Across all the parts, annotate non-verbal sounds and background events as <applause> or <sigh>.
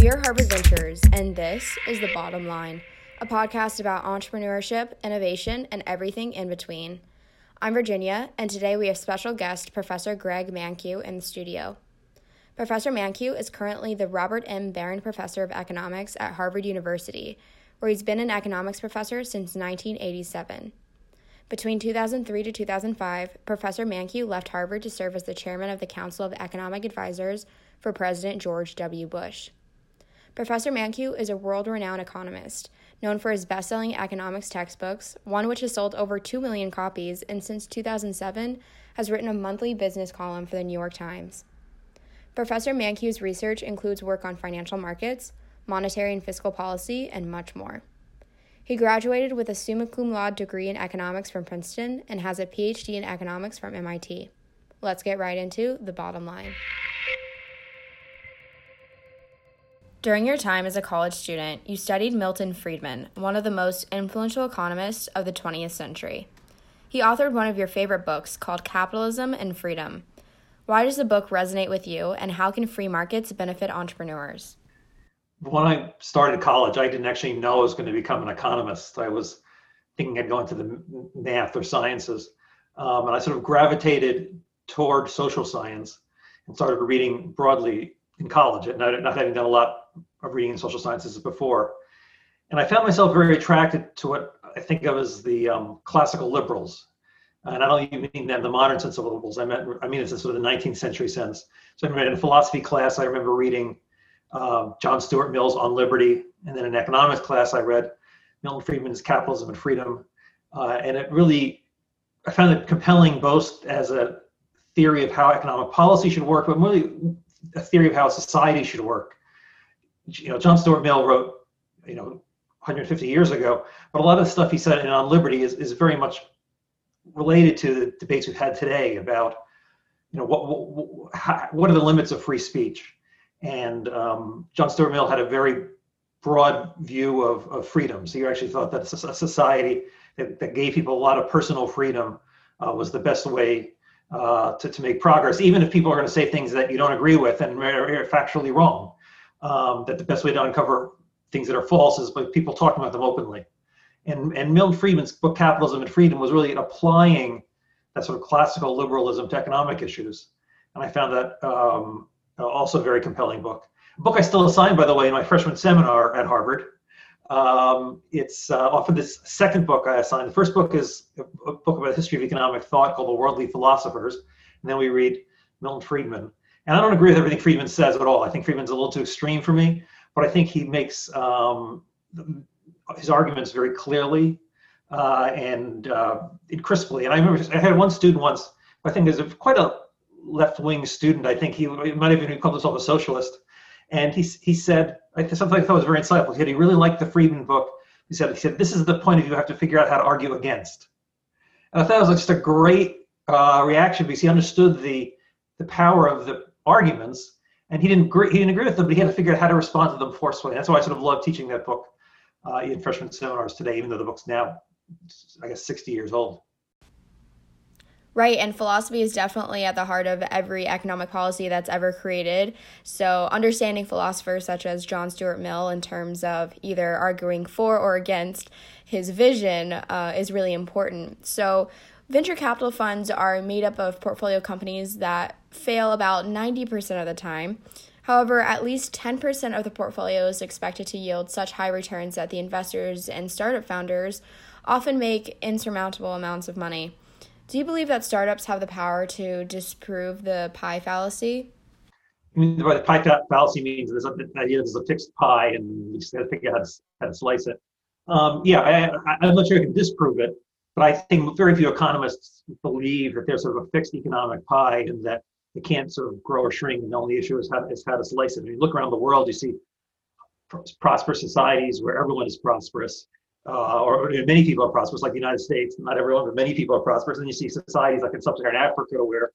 We are Harvard Ventures, and this is The Bottom Line, a podcast about entrepreneurship, innovation, and everything in between. I'm Virginia, and today we have special guest Professor Greg Mankiw in the studio. Professor Mankiw is currently the Robert M. Beren Professor of Economics at Harvard University, where he's been an economics professor since 1987. Between 2003 to 2005, Professor Mankiw left Harvard to serve as the chairman of the Council of Economic Advisors for President George W. Bush. Professor Mankiw is a world renowned economist, known for his best selling economics textbooks, one which has sold over 2 million copies and since 2007 has written a monthly business column for the New York Times. Professor Mankiw's research includes work on financial markets, monetary and fiscal policy, and much more. He graduated with a summa cum laude degree in economics from Princeton and has a PhD in economics from MIT. Let's get right into the bottom line. During your time as a college student, you studied Milton Friedman, one of the most influential economists of the 20th century. He authored one of your favorite books called Capitalism and Freedom. Why does the book resonate with you, and how can free markets benefit entrepreneurs? When I started college, I didn't actually know I was going to become an economist. I was thinking I'd go into the math or sciences. Um, and I sort of gravitated toward social science and started reading broadly in college, not, not having done a lot of reading in social sciences before. And I found myself very attracted to what I think of as the um, classical liberals. And I don't even mean in the modern sense of liberals. I mean, I mean it's sort of the 19th century sense. So I remember in philosophy class, I remember reading um, John Stuart Mill's On Liberty. And then in economics class, I read Milton Friedman's Capitalism and Freedom. Uh, and it really, I found it compelling both as a theory of how economic policy should work, but really a theory of how society should work. You know, John Stuart Mill wrote, you know, 150 years ago, but a lot of the stuff he said in On Liberty is, is very much related to the debates we've had today about, you know, what what, what are the limits of free speech? And um, John Stuart Mill had a very broad view of, of freedoms. He actually thought that a society that, that gave people a lot of personal freedom uh, was the best way uh, to, to make progress, even if people are going to say things that you don't agree with and are factually wrong. Um, that the best way to uncover things that are false is by people talking about them openly. And, and Milton Friedman's book, Capitalism and Freedom, was really applying that sort of classical liberalism to economic issues. And I found that um, also a very compelling book. A book I still assigned, by the way, in my freshman seminar at Harvard. Um, it's uh, often this second book I assigned. The first book is a book about the history of economic thought called The Worldly Philosophers. And then we read Milton Friedman. And I don't agree with everything Friedman says at all. I think Friedman's a little too extreme for me, but I think he makes um, his arguments very clearly uh, and uh, crisply. And I remember I had one student once, I think is quite a left-wing student. I think he, he might have even called himself a socialist. And he, he said, something I thought was very insightful. He said he really liked the Friedman book. He said, he said, this is the point of view you have to figure out how to argue against. And I thought it was just a great uh, reaction because he understood the, the power of the arguments and he didn't agree, he didn't agree with them, but he had to figure out how to respond to them forcefully. That's why I sort of love teaching that book uh, in freshman seminars today, even though the book's now, I guess, 60 years old. Right, and philosophy is definitely at the heart of every economic policy that's ever created. So, understanding philosophers such as John Stuart Mill in terms of either arguing for or against his vision uh, is really important. So, venture capital funds are made up of portfolio companies that fail about 90% of the time. However, at least 10% of the portfolio is expected to yield such high returns that the investors and startup founders often make insurmountable amounts of money. Do you believe that startups have the power to disprove the pie fallacy? I mean, the pie fallacy means there's a, there's a fixed pie and you just got to figure out how to, how to slice it. Um, yeah, I, am not sure I can disprove it, but I think very few economists believe that there's sort of a fixed economic pie and that it can't sort of grow or shrink. And the only issue is how, is how to slice it. When you look around the world, you see prosperous societies where everyone is prosperous, uh, or many people are prosperous, like the United States. Not everyone, but many people are prosperous. And you see societies like in sub-Saharan Africa where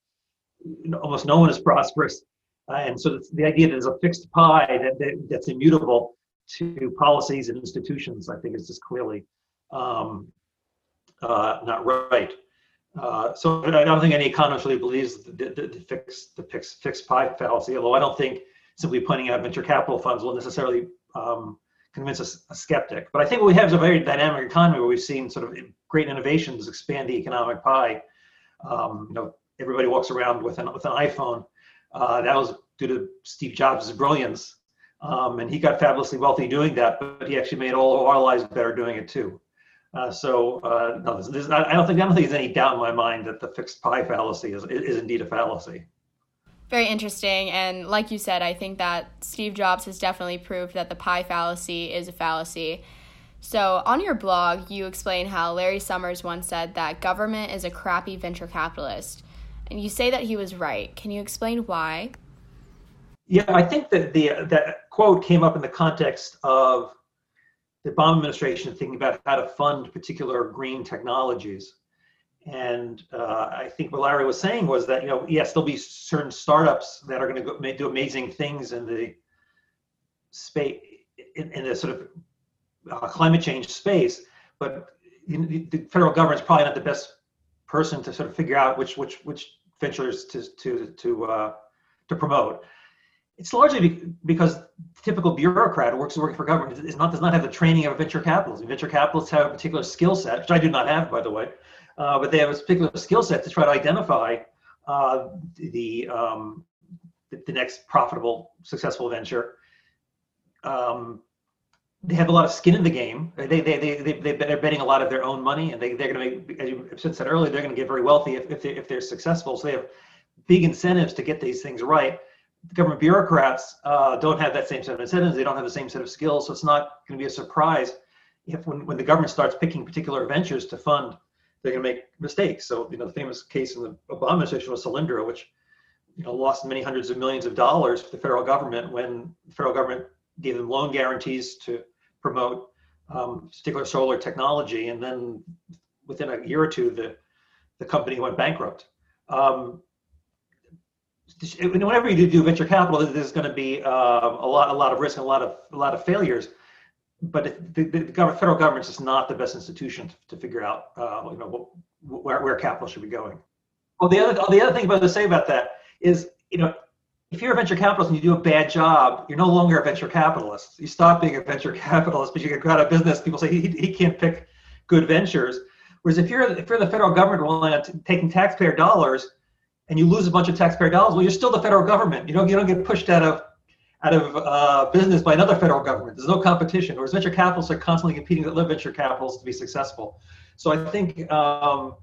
almost no one is prosperous. Uh, and so the idea that there's a fixed pie that, that, that's immutable to policies and institutions, I think, is just clearly um, uh, not right. Uh, so I don't think any economist really believes the, the, the, fixed, the fixed, fixed pie fallacy, although I don't think simply pointing out venture capital funds will necessarily um, convince a, a, skeptic. But I think what we have is a very dynamic economy where we've seen sort of great innovations expand the economic pie. Um, you know, everybody walks around with an with an iPhone. Uh, that was due to Steve Jobs' brilliance, um, and he got fabulously wealthy doing that. But he actually made all our lives better doing it too. Uh, so uh, no, there's, there's, I don't think I don't think there's any doubt in my mind that the fixed pie fallacy is is indeed a fallacy. Very interesting, and like you said, I think that Steve Jobs has definitely proved that the pie fallacy is a fallacy. So, on your blog, you explain how Larry Summers once said that government is a crappy venture capitalist. And you say that he was right. Can you explain why? Yeah, I think that the that quote came up in the context of the Obama administration thinking about how to fund particular green technologies. And uh, I think what Larry was saying was that, you know, yes, there'll be certain startups that are going to do amazing things in the space, in, in the sort of uh, climate change space, but the federal government is probably not the best person to sort of figure out which which which ventures to to to uh, to promote it's largely because typical bureaucrat who works working for government is not does not have the training of a venture capitalist. Venture capitalists have a particular skill set, which I do not have, by the way, uh, but they have a particular skill set to try to identify uh, the, um, the, the next profitable, successful venture. Um, they have a lot of skin in the game. They they they they they're betting a lot of their own money, and they they're going to make, as you said earlier, they're going to get very wealthy if if they if they're successful. So they have big incentives to get these things right government bureaucrats uh, don't have that same set of incentives. They don't have the same set of skills. So it's not going to be a surprise if when, when the government starts picking particular ventures to fund, they're going to make mistakes. So, you know, the famous case in the Obama administration was Solyndra, which, you know, lost many hundreds of millions of dollars for the federal government when the federal government gave them loan guarantees to promote um, particular solar technology. And then within a year or two, the, the company went bankrupt. Um, whenever you do venture capital, there's going to be uh, a lot, a lot of risk, and a lot of, a lot of failures. But the, the federal government is not the best institution to, to figure out, uh, you know, where, where capital should be going. Well, the other, the other thing about to say about that is, you know, if you're a venture capitalist and you do a bad job, you're no longer a venture capitalist. You stop being a venture <laughs> capitalist because you get out of business. People say he, he can't pick good ventures. Whereas if you're if you're the federal government relying on taking taxpayer dollars and you lose a bunch of taxpayer dollars, well, you're still the federal government. You don't you don't get pushed out of out of uh, business by another federal government. There's no competition. Whereas venture capitalists are constantly competing with other venture capitalists to be successful. So I think um,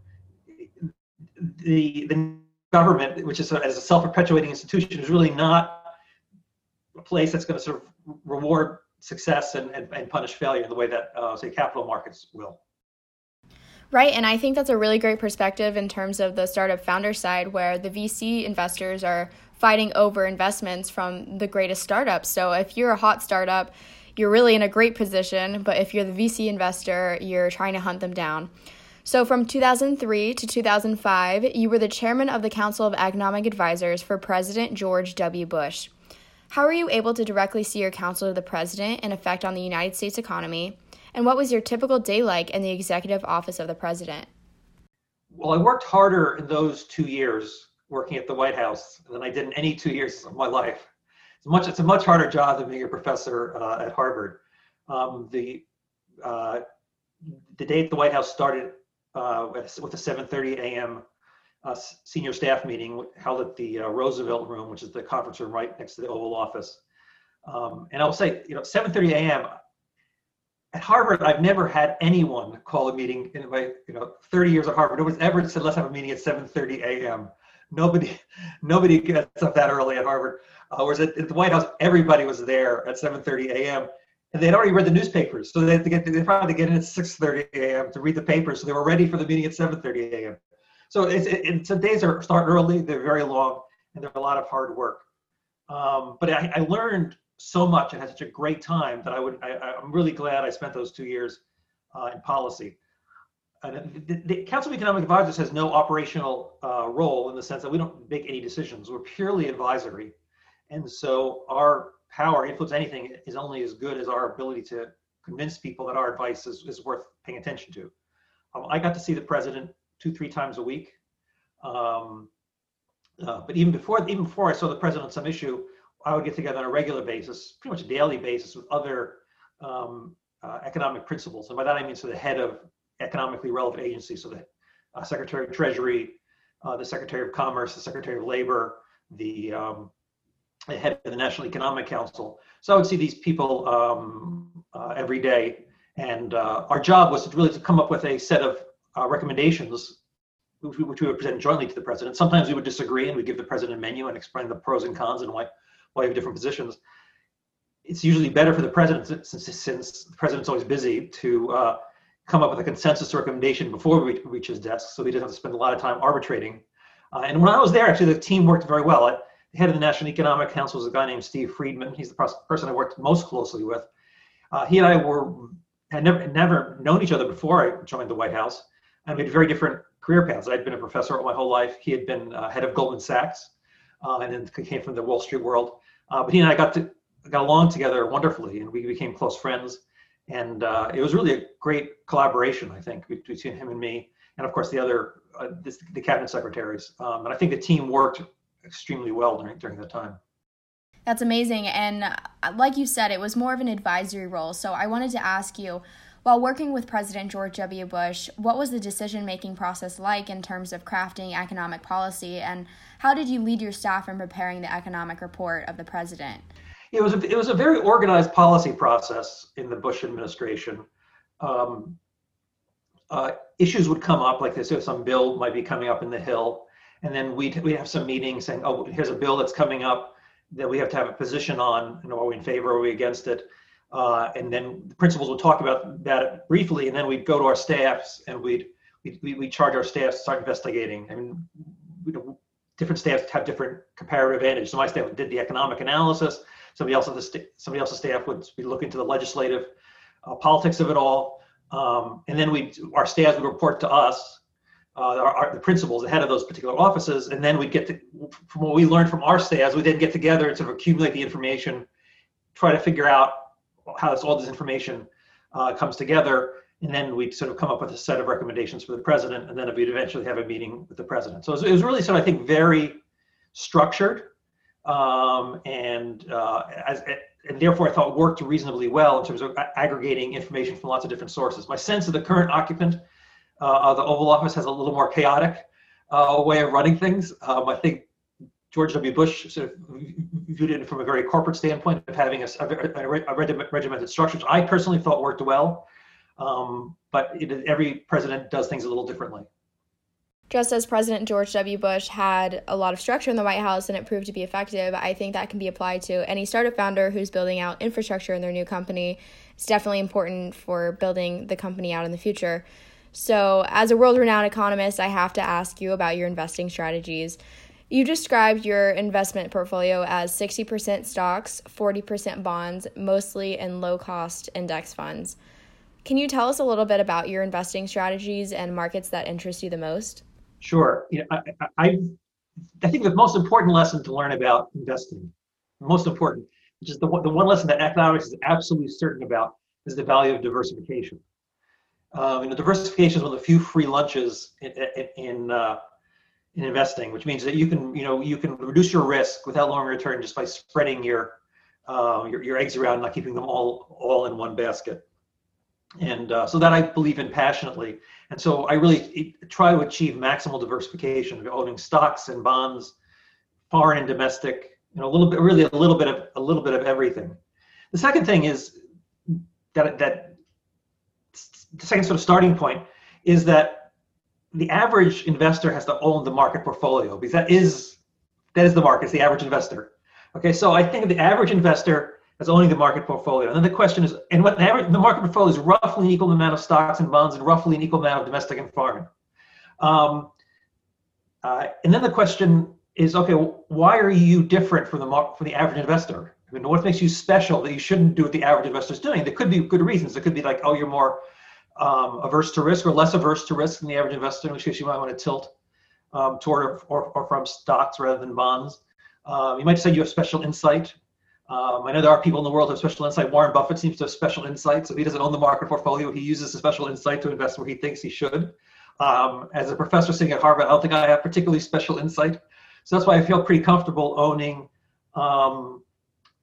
the the government, which is a, as a self-perpetuating institution, is really not a place that's going to sort of reward success and, and, and punish failure in the way that uh, say capital markets will. Right, and I think that's a really great perspective in terms of the startup founder side, where the VC investors are fighting over investments from the greatest startups. So if you're a hot startup, you're really in a great position, but if you're the VC investor, you're trying to hunt them down. So from 2003 to 2005, you were the chairman of the Council of Economic Advisors for President George W. Bush. How were you able to directly see your counsel to the president and effect on the United States economy? And what was your typical day like in the executive office of the president? Well, I worked harder in those two years working at the White House than I did in any two years of my life. It's much. It's a much harder job than being a professor uh, at Harvard. Um, the uh, the day at the White House started uh, with a 7:30 a.m. Uh, senior staff meeting held at the uh, Roosevelt Room, which is the conference room right next to the Oval Office. Um, and I'll say, you know, 7:30 a.m at Harvard, I've never had anyone call a meeting in my you know 30 years at Harvard. Nobody's ever said let's have a meeting at 7:30 a.m. Nobody, <laughs> nobody gets up that early at Harvard. Uh, whereas at, at, the White House, everybody was there at 7:30 a.m. and they'd already read the newspapers, so they had to get they probably get in at 6:30 a.m. to read the papers, so they were ready for the meeting at 7:30 a.m. So it's it, so days are start early, they're very long, and they're a lot of hard work. Um, but I, I learned so much and had such a great time that I would, I, am really glad I spent those two years uh, in policy. And the, the, Council of Economic Advisors has no operational uh, role in the sense that we don't make any decisions. We're purely advisory. And so our power, influence anything, is only as good as our ability to convince people that our advice is, is worth paying attention to. Um, I got to see the president two, three times a week. Um, uh, but even before, even before I saw the president on some issue, I would get together on a regular basis, pretty much a daily basis, with other um, uh, economic principals. And by that I mean so the head of economically relevant agencies, so the uh, Secretary of Treasury, uh, the Secretary of Commerce, the Secretary of Labor, the, um, the head of the National Economic Council. So I would see these people um, uh, every day, and uh, our job was really to come up with a set of uh, recommendations which we, would present jointly to the president. Sometimes we would disagree and we'd give the president a menu and explain the pros and cons and why why you have different positions. It's usually better for the president, since, since the president's always busy, to uh, come up with a consensus recommendation before we reach his desk, so he doesn't have to spend a lot of time arbitrating. Uh, and when I was there, actually, the team worked very well. the head of the National Economic Council was a guy named Steve Friedman. He's the person I worked most closely with. Uh, he and I were had never never known each other before I joined the White House, and we had very different career paths. I'd been a professor all my whole life. He had been uh, head of Goldman Sachs, uh, and then came from the Wall Street world. Uh, but he and I got to got along together wonderfully, and we became close friends. And uh, it was really a great collaboration, I think, between him and me, and of course the other uh, this, the cabinet secretaries. Um, and I think the team worked extremely well during during that time. That's amazing. And uh, like you said, it was more of an advisory role. So I wanted to ask you while working with President George W. Bush, what was the decision making process like in terms of crafting economic policy, and how did you lead your staff in preparing the economic report of the president? It was a, it was a very organized policy process in the Bush administration. Um, uh, issues would come up like this: if some bill might be coming up in the Hill, and then we'd we have some meetings saying, "Oh, here's a bill that's coming up that we have to have a position on. You know, are we in favor? Or are we against it?" Uh, and then the principals would talk about that briefly, and then we'd go to our staffs and we'd we we charge our staffs to start investigating. I mean, you know, different staffs have different comparative advantage. So my staff did the economic analysis. Somebody else the somebody else's staff would be looking to the legislative uh, politics of it all, um, and then we our staff would report to us. Uh, our, our, the principals, the head of those particular offices, and then we'd get to, from what we learned from our staffs, we then get together and sort of accumulate the information, try to figure out how this, all this information uh, comes together, and then we'd sort of come up with a set of recommendations for the president, and then we'd eventually have a meeting with the president. So it was, it was really sort of, I think, very structured, um, and uh, as, and therefore I thought worked reasonably well in terms of aggregating information from lots of different sources. My sense of the current occupant uh, of the Oval Office has a little more chaotic uh, way of running things. Um, I think George W. Bush sort of viewed it from a very corporate standpoint of having a, a, a regimented structure, which I personally thought worked well. Um, but it, every president does things a little differently. Just as President George W. Bush had a lot of structure in the White House and it proved to be effective, I think that can be applied to any startup founder who's building out infrastructure in their new company. It's definitely important for building the company out in the future. So, as a world renowned economist, I have to ask you about your investing strategies. You described your investment portfolio as 60% stocks, 40% bonds, mostly in low cost index funds. Can you tell us a little bit about your investing strategies and markets that interest you the most? Sure. You know, I, I, I think the most important lesson to learn about investing, most important, which is the, the one lesson that economics is absolutely certain about, is the value of diversification. Um, you know, diversification is one of the few free lunches in, in, in uh, in investing, which means that you can, you know, you can reduce your risk without long return just by spreading your, uh, your, your eggs around, not keeping them all all in one basket. And uh, so that I believe in passionately. And so I really try to achieve maximal diversification, owning stocks and bonds, foreign and domestic, you know, a little bit, really a little bit of a little bit of everything. The second thing is that that the second sort of starting point is that the average investor has to own the market portfolio because that is that is the market, it's the average investor. Okay, so I think the average investor is owning the market portfolio. And then the question is, and what the, average, the market portfolio is roughly an equal amount of stocks and bonds and roughly an equal amount of domestic and foreign. Um, uh, and then the question is, okay, why are you different from the from the average investor? I mean, what makes you special that you shouldn't do what the average investor is doing? There could be good reasons. It could be like, oh, you're more um, averse to risk or less averse to risk than the average investor, in which case you might want to tilt um, toward or, or, from stocks rather than bonds. Um, you might say you have special insight. Um, I know there are people in the world who have special insight. Warren Buffett seems to have special insight, so he doesn't own the market portfolio. He uses a special insight to invest where he thinks he should. Um, as a professor sitting at Harvard, I don't think I have particularly special insight. So that's why I feel pretty comfortable owning um,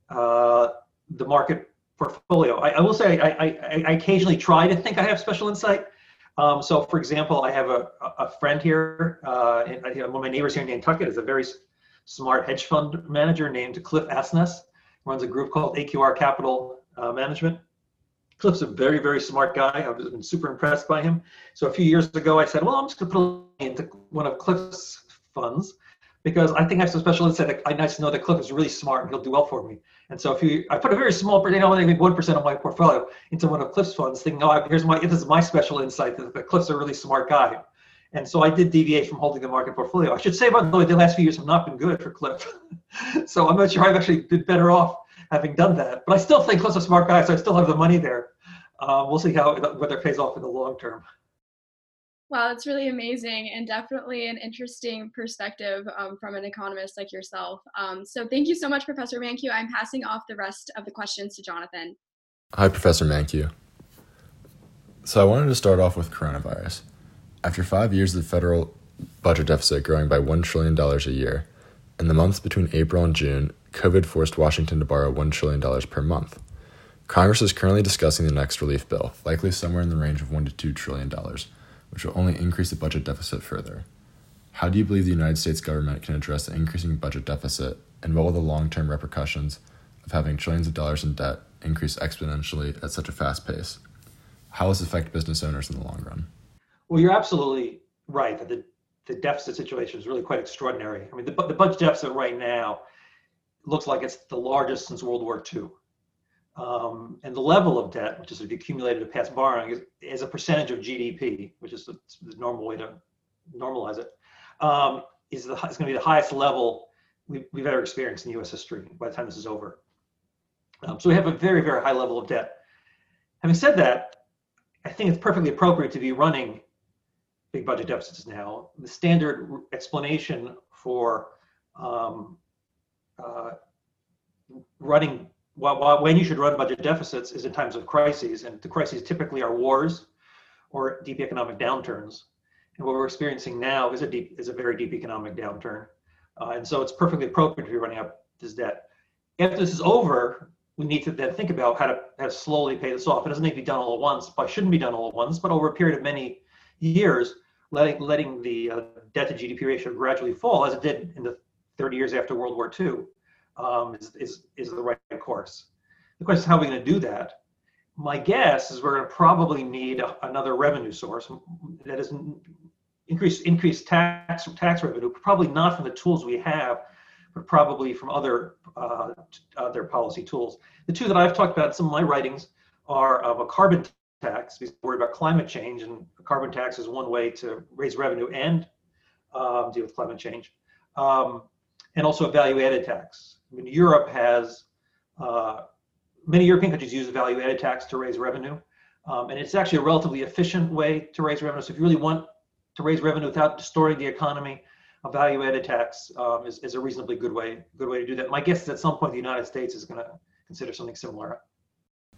uh, the market portfolio. I, I will say I, I, I, occasionally try to think I have special insight. Um, so, for example, I have a, a friend here, uh, in, one of my neighbors here in Nantucket is a very smart hedge fund manager named Cliff Asness. Runs a group called AQR Capital uh, Management. Cliff's a very, very smart guy. I've been super impressed by him. So a few years ago, I said, well, I'm just going to put into one of Cliff's funds because I think I have some special insight. I to know that Cliff is really smart and he'll do well for me. And so if you, I put a very small, you know, maybe one percent of my portfolio into one of Cliff's funds, thinking, oh, here's my, this is my special insight that, that Cliff's a really smart guy. And so I did deviate from holding the market portfolio. I should say, by the way, the last few years have not been good for Cliff. <laughs> so I'm not sure I've actually been better off having done that. But I still think Cliff's a smart guy, so I still have the money there. Uh, we'll see how whether it pays off in the long term. Wow, that's really amazing and definitely an interesting perspective um, from an economist like yourself. Um, so thank you so much, Professor Mankiw. I'm passing off the rest of the questions to Jonathan. Hi, Professor Mankiw. So I wanted to start off with coronavirus. After five years of the federal budget deficit growing by $1 trillion a year, in the months between April and June, COVID forced Washington to borrow $1 trillion per month. Congress is currently discussing the next relief bill, likely somewhere in the range of $1 to $2 trillion which will only increase the budget deficit further. How do you believe the United States government can address the increasing budget deficit, and what will the long term repercussions of having trillions of dollars in debt increase exponentially at such a fast pace? How will this affect business owners in the long run? Well, you're absolutely right that the, the deficit situation is really quite extraordinary. I mean, the, the budget deficit right now looks like it's the largest since World War II. Um, and the level of debt, which is the accumulated past borrowing, is, is, a percentage of GDP, which is the, the normal way to normalize it, um, is, is going to be the highest level we've, we've, ever experienced in U.S. history by the time this is over. Um, so we have a very, very high level of debt. Having said that, I think it's perfectly appropriate to be running big budget deficits now. The standard explanation for um, uh, running when you should run budget deficits is in times of crises, and the crises typically are wars or deep economic downturns. And what we're experiencing now is a deep, is a very deep economic downturn, uh, and so it's perfectly appropriate to be running up this debt. After this is over, we need to then think about how to, how to slowly pay this off. It doesn't need to be done all at once, but shouldn't be done all at once, but over a period of many years, letting letting the uh, debt to GDP ratio gradually fall, as it did in the 30 years after World War II um, is, is, is the right course. The question is how are we going to do that? My guess is we're going to probably need a, another revenue source that is increase increased tax tax revenue, probably not from the tools we have, but probably from other uh, other policy tools. The two that I've talked about in some of my writings are of a carbon tax because we're worried about climate change, and a carbon tax is one way to raise revenue and um, deal with climate change, um, and also a value-added tax. I mean, Europe has uh, many European countries use a value-added tax to raise revenue, um, and it's actually a relatively efficient way to raise revenue. So if you really want to raise revenue without distorting the economy, a value-added tax um, is, is a reasonably good way good way to do that. My guess is at some point the United States is going to consider something similar.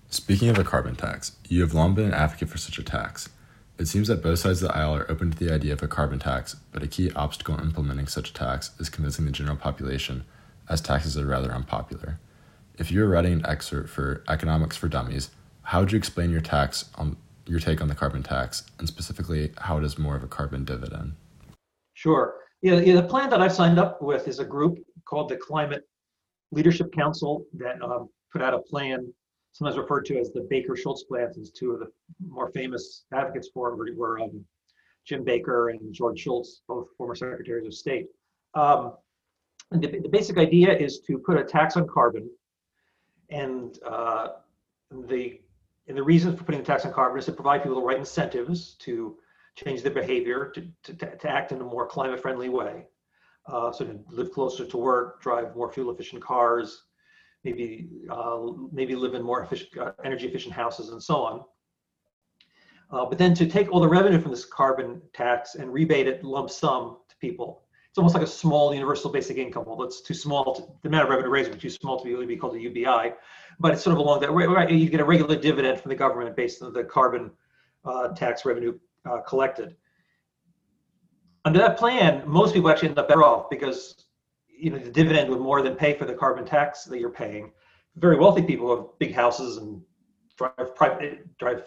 Speaking of a carbon tax, you have long been an advocate for such a tax. It seems that both sides of the aisle are open to the idea of a carbon tax, but a key obstacle in implementing such a tax is convincing the general population as taxes are rather unpopular. If you were writing an excerpt for Economics for Dummies, how would you explain your tax on your take on the carbon tax, and specifically how it is more of a carbon dividend? Sure. Yeah, yeah the plan that I've signed up with is a group called the Climate Leadership Council that um, put out a plan, sometimes referred to as the Baker-Shultz plan, since two of the more famous advocates for it were um, Jim Baker and George Shultz, both former secretaries of state. Um, the, the, basic idea is to put a tax on carbon, and uh, the and the reason for putting the tax on carbon is to provide people the right incentives to change their behavior to, to, to act in a more climate friendly way. Uh, so to live closer to work, drive more fuel efficient cars, maybe uh, maybe live in more efficient, uh, energy efficient houses, and so on. Uh, but then to take all the revenue from this carbon tax and rebate it lump sum to people it's almost like a small universal basic income. Well, it's too small. To, the amount of revenue raised would be too small to really be called a UBI, but it's sort of along that. Right, you get a regular dividend from the government based on the carbon uh, tax revenue uh, collected. Under that plan, most people actually end up better off because you know the dividend would more than pay for the carbon tax that you're paying, very wealthy people have big houses and drive private drive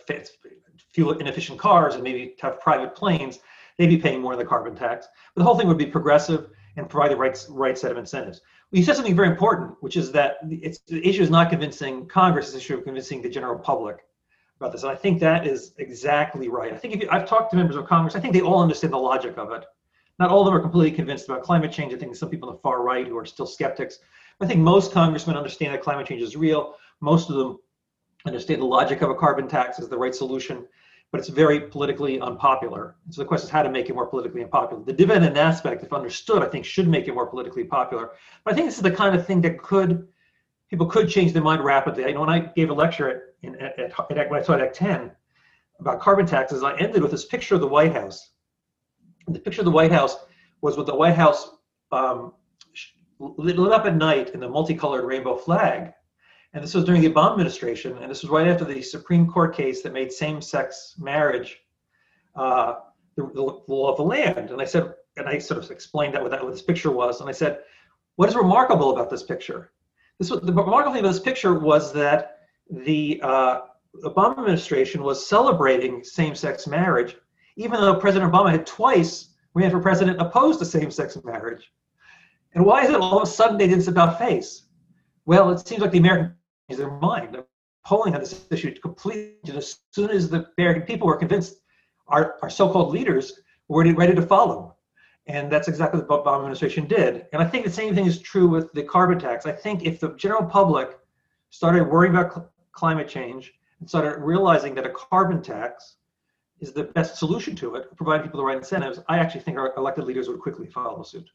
fuel inefficient cars and maybe have private planes, they'd be paying more in the carbon tax. But the whole thing would be progressive and provide the right, right set of incentives. Well, you said something very important, which is that it's, the issue is not convincing Congress, it's the issue of convincing the general public about this. And I think that is exactly right. I think if you, I've talked to members of Congress, I think they all understand the logic of it. Not all of them are completely convinced about climate change. I think some people on the far right who are still skeptics. I think most congressmen understand that climate change is real. Most of them understand the logic of a carbon tax is the right solution, but it's very politically unpopular. so the question is how to make it more politically unpopular. The dividend aspect, if understood, I think should make it more politically popular. But I think this is the kind of thing that could people could change their mind rapidly. I know when I gave a lecture at, at, at, at when I taught Ec 10 about carbon taxes, I ended with this picture of the White House. The picture of the White House was with the White House um, lit, lit up at night in the multicolored rainbow flag. And this was during the Obama administration, and this was right after the Supreme Court case that made same-sex marriage uh, the, the, law of the land. And I said, and I sort of explained that what that what this picture was, and I said, what is remarkable about this picture? This was the remarkable thing about this picture was that the uh, Obama administration was celebrating same-sex marriage, even though President Obama had twice ran for president opposed to same-sex marriage. And why is it all of a sudden they didn't about face? Well, it seems like the American is their mind. Polling on this issue completely. As soon as the American people were convinced, our, our so-called leaders were ready to follow. And that's exactly what the Obama administration did. And I think the same thing is true with the carbon tax. I think if the general public started worrying about cl- climate change and started realizing that a carbon tax is the best solution to it, providing people the right incentives, I actually think our elected leaders would quickly follow suit.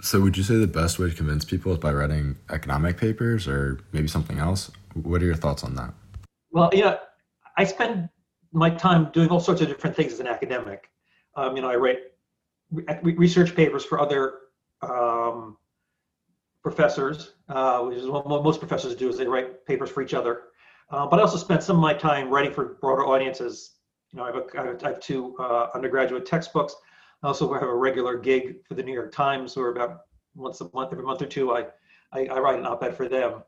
So, would you say the best way to convince people is by writing economic papers or maybe something else? What are your thoughts on that? Well, yeah, I spend my time doing all sorts of different things as an academic. Um, you know, I write research papers for other um, professors, uh, which is what most professors do is they write papers for each other. Uh, but I also spend some of my time writing for broader audiences. You know, I have, a, I have two uh, undergraduate textbooks I also have a regular gig for the New York Times, where about once a month, every month or two, I, I, I write an op-ed for them.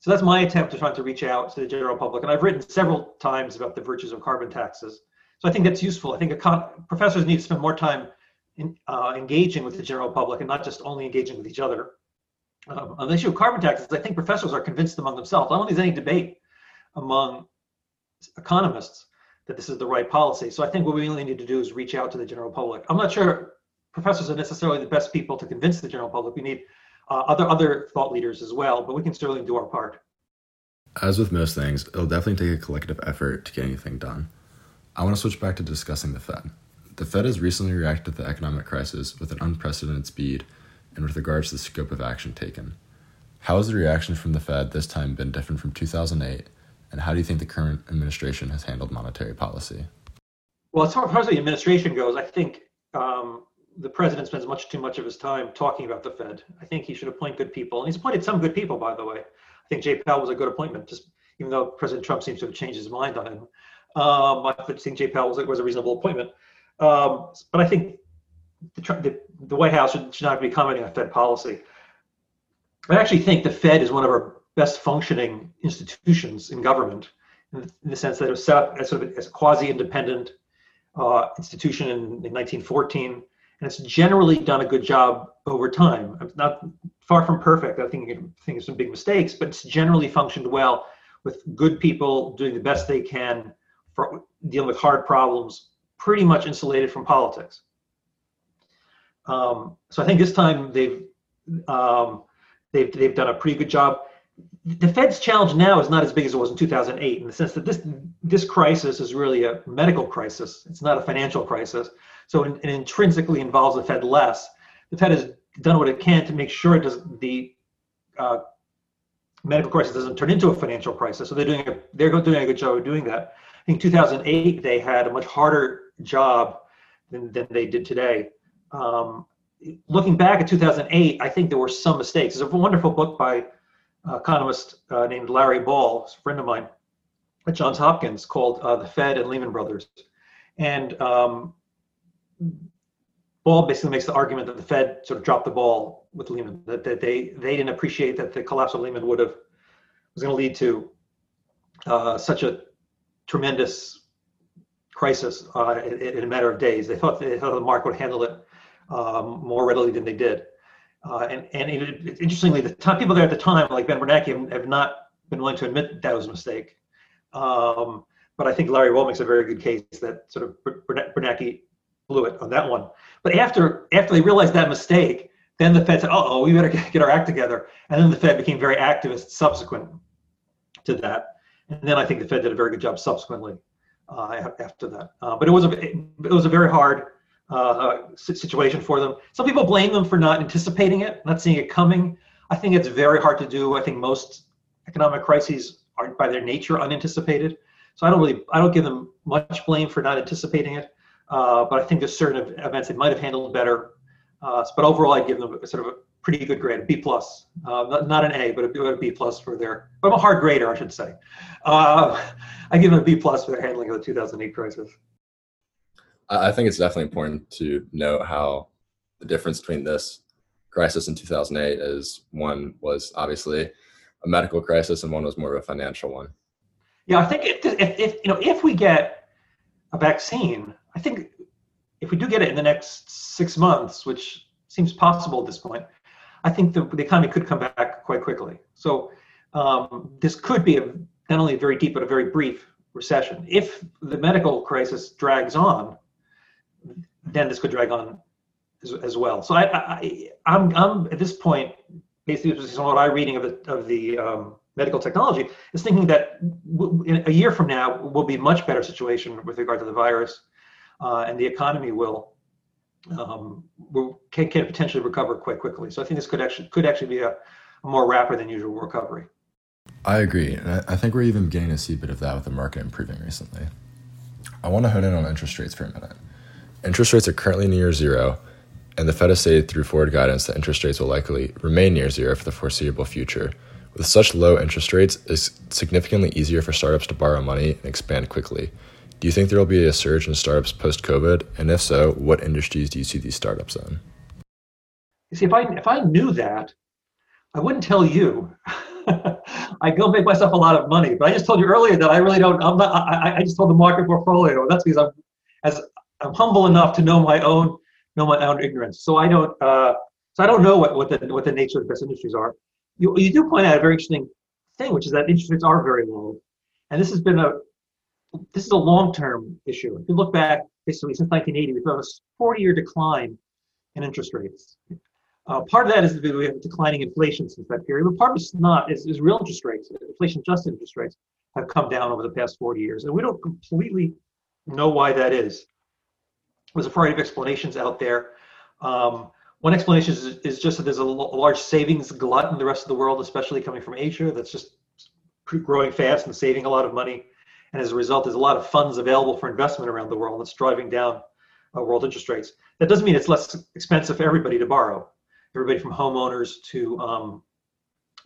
So that's my attempt to try to reach out to the general public. And I've written several times about the virtues of carbon taxes. So I think that's useful. I think econ- professors need to spend more time in, uh, engaging with the general public and not just only engaging with each other. Um, on the issue of carbon taxes, I think professors are convinced among themselves. I don't think there's any debate among economists that this is the right policy. So I think what we really need to do is reach out to the general public. I'm not sure professors are necessarily the best people to convince the general public. We need uh, other other thought leaders as well, but we can certainly do our part. As with most things, it'll definitely take a collective effort to get anything done. I want to switch back to discussing the Fed. The Fed has recently reacted to the economic crisis with an unprecedented speed and with regards to the scope of action taken. How has the reaction from the Fed this time been different from 2008 and how do you think the current administration has handled monetary policy? Well, as far as the administration goes, I think um, the president spends much too much of his time talking about the Fed. I think he should appoint good people, and he's appointed some good people, by the way. I think Jay Powell was a good appointment, just even though President Trump seems to have changed his mind on him. Um, I think Jay Powell was, was a reasonable appointment. Um, but I think the, the, the White House should, should, not be commenting on Fed policy. I actually think the Fed is one of our best functioning institutions in government in the sense that it was set up as sort of as a quasi-independent uh, institution in, in, 1914, and it's generally done a good job over time. Not far from perfect. I think I think of some big mistakes, but it's generally functioned well with good people doing the best they can for dealing with hard problems, pretty much insulated from politics. Um, so I think this time they've um, they've they've done a pretty good job the Fed's challenge now is not as big as it was in 2008 in the sense that this this crisis is really a medical crisis. It's not a financial crisis. So it, intrinsically involves the Fed less. The Fed has done what it can to make sure it does the uh, medical crisis doesn't turn into a financial crisis. So they're doing a, they're doing a good job of doing that. I think 2008 they had a much harder job than, than they did today. Um, looking back at 2008, I think there were some mistakes. There's a wonderful book by economist uh, named Larry Ball, a friend of mine at Johns Hopkins, called uh, The Fed and Lehman Brothers. And um, Ball basically makes the argument that the Fed sort of dropped the ball with Lehman, that, that they, they didn't appreciate that the collapse of Lehman would have was going to lead to uh, such a tremendous crisis uh, in, in, a matter of days. They thought, they thought the market would handle it um, more readily than they did. Uh, and and it, interestingly, the time, people there at the time, like Ben Bernanke, have, not been willing to admit that was a mistake. Um, but I think Larry Ball makes a very good case that sort of Bernanke blew it on that one. But after after they realized that mistake, then the Fed said, uh "Oh, we better get our act together." And then the Fed became very activist subsequent to that. And then I think the Fed did a very good job subsequently uh, after that. Uh, but it was a it was a very hard uh, situation for them. Some people blame them for not anticipating it, not seeing it coming. I think it's very hard to do. I think most economic crises are by their nature unanticipated. So I don't really I don't give them much blame for not anticipating it. Uh, but I think there's certain events they might have handled better. Uh, but overall, I'd give them a, sort of a pretty good grade, a B plus, uh, not, an A, but a, a B plus for their. I'm a hard grader, I should say. Uh, <laughs> I give them a B plus for their handling of the 2008 crisis. I think it's definitely important to note how the difference between this crisis in 2008 is one was obviously a medical crisis and one was more of a financial one. Yeah, I think if, if, if you know if we get a vaccine, I think if we do get it in the next six months, which seems possible at this point, I think the, the economy could come back quite quickly. So um, this could be a, not only a very deep but a very brief recession. If the medical crisis drags on, then this could drag on as, as well. So I, I, I'm, I'm at this point, basically, based on what I'm reading of the of the um, medical technology, is thinking that a year from now will be much better situation with regard to the virus, uh, and the economy will um, can, can potentially recover quite quickly. So I think this could actually could actually be a, a more rapid than usual recovery. I agree, and I think we're even beginning to see a bit of that with the market improving recently. I want to hone in on interest rates for a minute. Interest rates are currently near zero, and the Fed has stated through forward guidance that interest rates will likely remain near zero for the foreseeable future. With such low interest rates, it's significantly easier for startups to borrow money and expand quickly. Do you think there will be a surge in startups post COVID? And if so, what industries do you see these startups in? You see, if I if I knew that, I wouldn't tell you. <laughs> I go make myself a lot of money, but I just told you earlier that I really don't. I'm not. I, I just told the market portfolio. That's because I'm as I'm humble enough to know my own know my own ignorance. So I don't. Uh, so I don't know what, what the what the nature of the best industries are. You you do point out a very interesting thing, which is that interest rates are very low, and this has been a this is a long-term issue. If you look back, basically since 1980, we've had a 40-year decline in interest rates. Uh, part of that is we have declining inflation since that period, but part of it's not is, is real interest rates. Inflation-adjusted interest rates have come down over the past 40 years, and we don't completely know why that is. There's a variety of explanations out there. Um, one explanation is, is, just that there's a, large savings glut in the rest of the world, especially coming from Asia, that's just growing fast and saving a lot of money. And as a result, there's a lot of funds available for investment around the world that's driving down uh, world interest rates. That doesn't mean it's less expensive for everybody to borrow. Everybody from homeowners to um,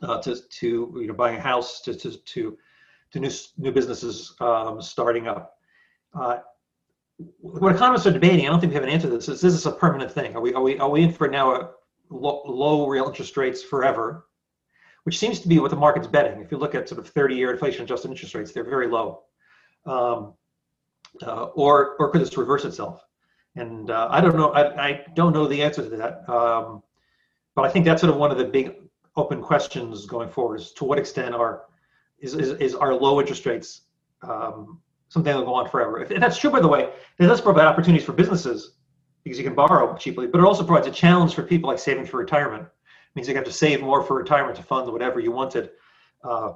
uh, to to you know buying a house to to to, to new new businesses um, starting up. Uh, what economists are debating, I don't think we have an answer to this. Is this is a permanent thing? Are we are we are we in for now a low, low real interest rates forever, which seems to be what the market's betting. If you look at sort of 30-year inflation-adjusted interest rates, they're very low um, uh, or or could this reverse itself? And uh, I don't know. I, I don't know the answer to that. Um, but I think that's sort of one of the big open questions going forward: is to what extent are is is, is our low interest rates um, something that will go on forever? If, if that's true, by the way, it does provide opportunities for businesses because you can borrow cheaply, but it also provides a challenge for people like saving for retirement. It means you have to save more for retirement to fund whatever you wanted uh,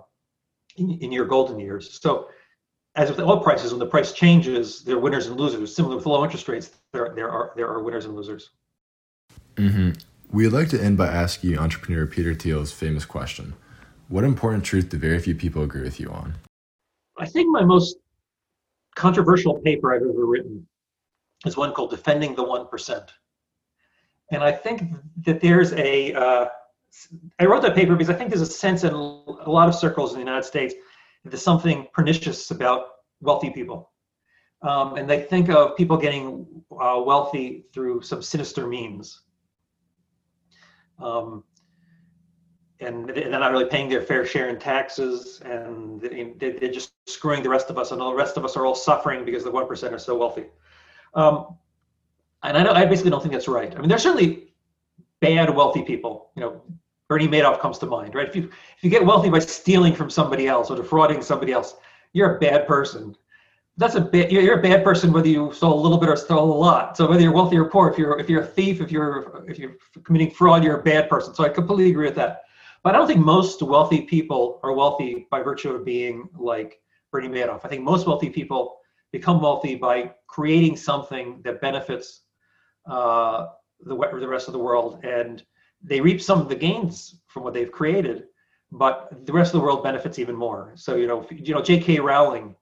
in, in your golden years. So as with oil prices, when the price changes, there are winners and losers. Similar with low interest rates, there there are there are winners and losers. Mm-hmm. We'd like to end by asking entrepreneur Peter Thiel's famous question: What important truth do very few people agree with you on? I think my most controversial paper I've ever written is one called "Defending the One Percent," and I think that there's a uh, I wrote that paper because I think there's a sense in a lot of circles in the United States that there's something pernicious about wealthy people. Um, and they think of people getting uh, wealthy through some sinister means. Um, and they're not really paying their fair share in taxes, and they're just screwing the rest of us, and all the rest of us are all suffering because the one percent are so wealthy. Um, and I, I basically don't think that's right. I mean, there's certainly bad wealthy people. You know, Bernie Madoff comes to mind, right? If you if you get wealthy by stealing from somebody else or defrauding somebody else, you're a bad person. That's a bit. You're a bad person whether you stole a little bit or stole a lot. So whether you're wealthy or poor, if you're if you're a thief, if you're if you're committing fraud, you're a bad person. So I completely agree with that. But I don't think most wealthy people are wealthy by virtue of being like Bernie Madoff. I think most wealthy people become wealthy by creating something that benefits uh, the, the rest of the world, and they reap some of the gains from what they've created, but the rest of the world benefits even more. So you know, you know, J.K. Rowling.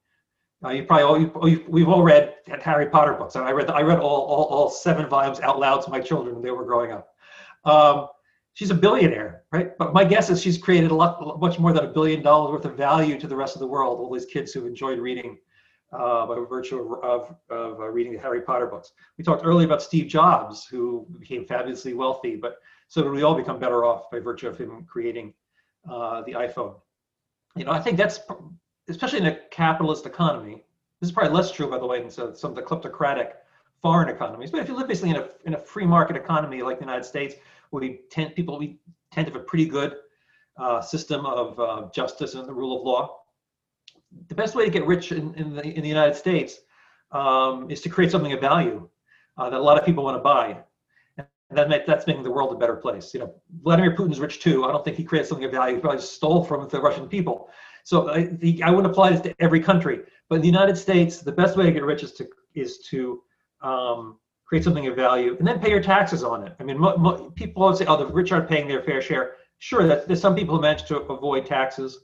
Uh, you probably all you, you, we've all read Harry Potter books. I read I read all, all all seven volumes out loud to my children when they were growing up. Um, she's a billionaire, right? But my guess is she's created a lot, much more than a billion dollars worth of value to the rest of the world. All these kids who enjoyed reading uh, by virtue of, of, uh, reading the Harry Potter books. We talked earlier about Steve Jobs, who became fabulously wealthy, but so did we all become better off by virtue of him creating uh, the iPhone. You know, I think that's especially in a capitalist economy. This is probably less true, by the way, than some of the kleptocratic foreign economies. But if you live basically in a in a free market economy like the United States, we tend people we tend to have a pretty good uh, system of uh, justice and the rule of law. The best way to get rich in, in the in the United States um, is to create something of value uh, that a lot of people want to buy. And that make, that's making the world a better place. You know, Vladimir Putin's rich too. I don't think he created something of value. He probably stole from the Russian people. So I, the, I wouldn't apply this to every country. But in the United States, the best way to get rich is to is to um, create something of value, and then pay your taxes on it. I mean, mo- mo- people always say, "Oh, the rich aren't paying their fair share." Sure, there's some people who manage to avoid taxes.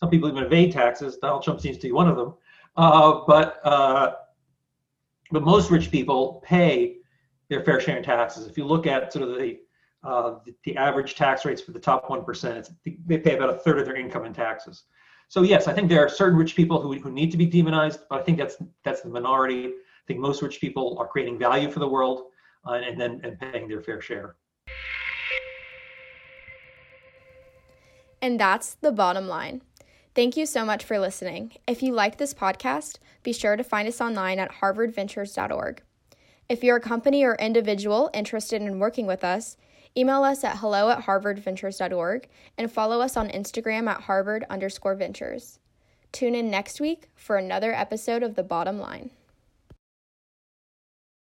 Some people even evade taxes. Donald Trump seems to be one of them. Uh, but uh, but most rich people pay their fair share in taxes. If you look at sort of the uh, the, the, average tax rates for the top one percent, they pay about a third of their income in taxes. So yes, I think there are certain rich people who, who need to be demonized, but I think that's that's the minority. I think most rich people are creating value for the world uh, and then and paying their fair share. And that's the bottom line. Thank you so much for listening. If you like this podcast, be sure to find us online at harvardventures.org. If you're a company or individual interested in working with us, email us at hello at harvardventures.org and follow us on Instagram at harvard underscore ventures. Tune in next week for another episode of The Bottom Line.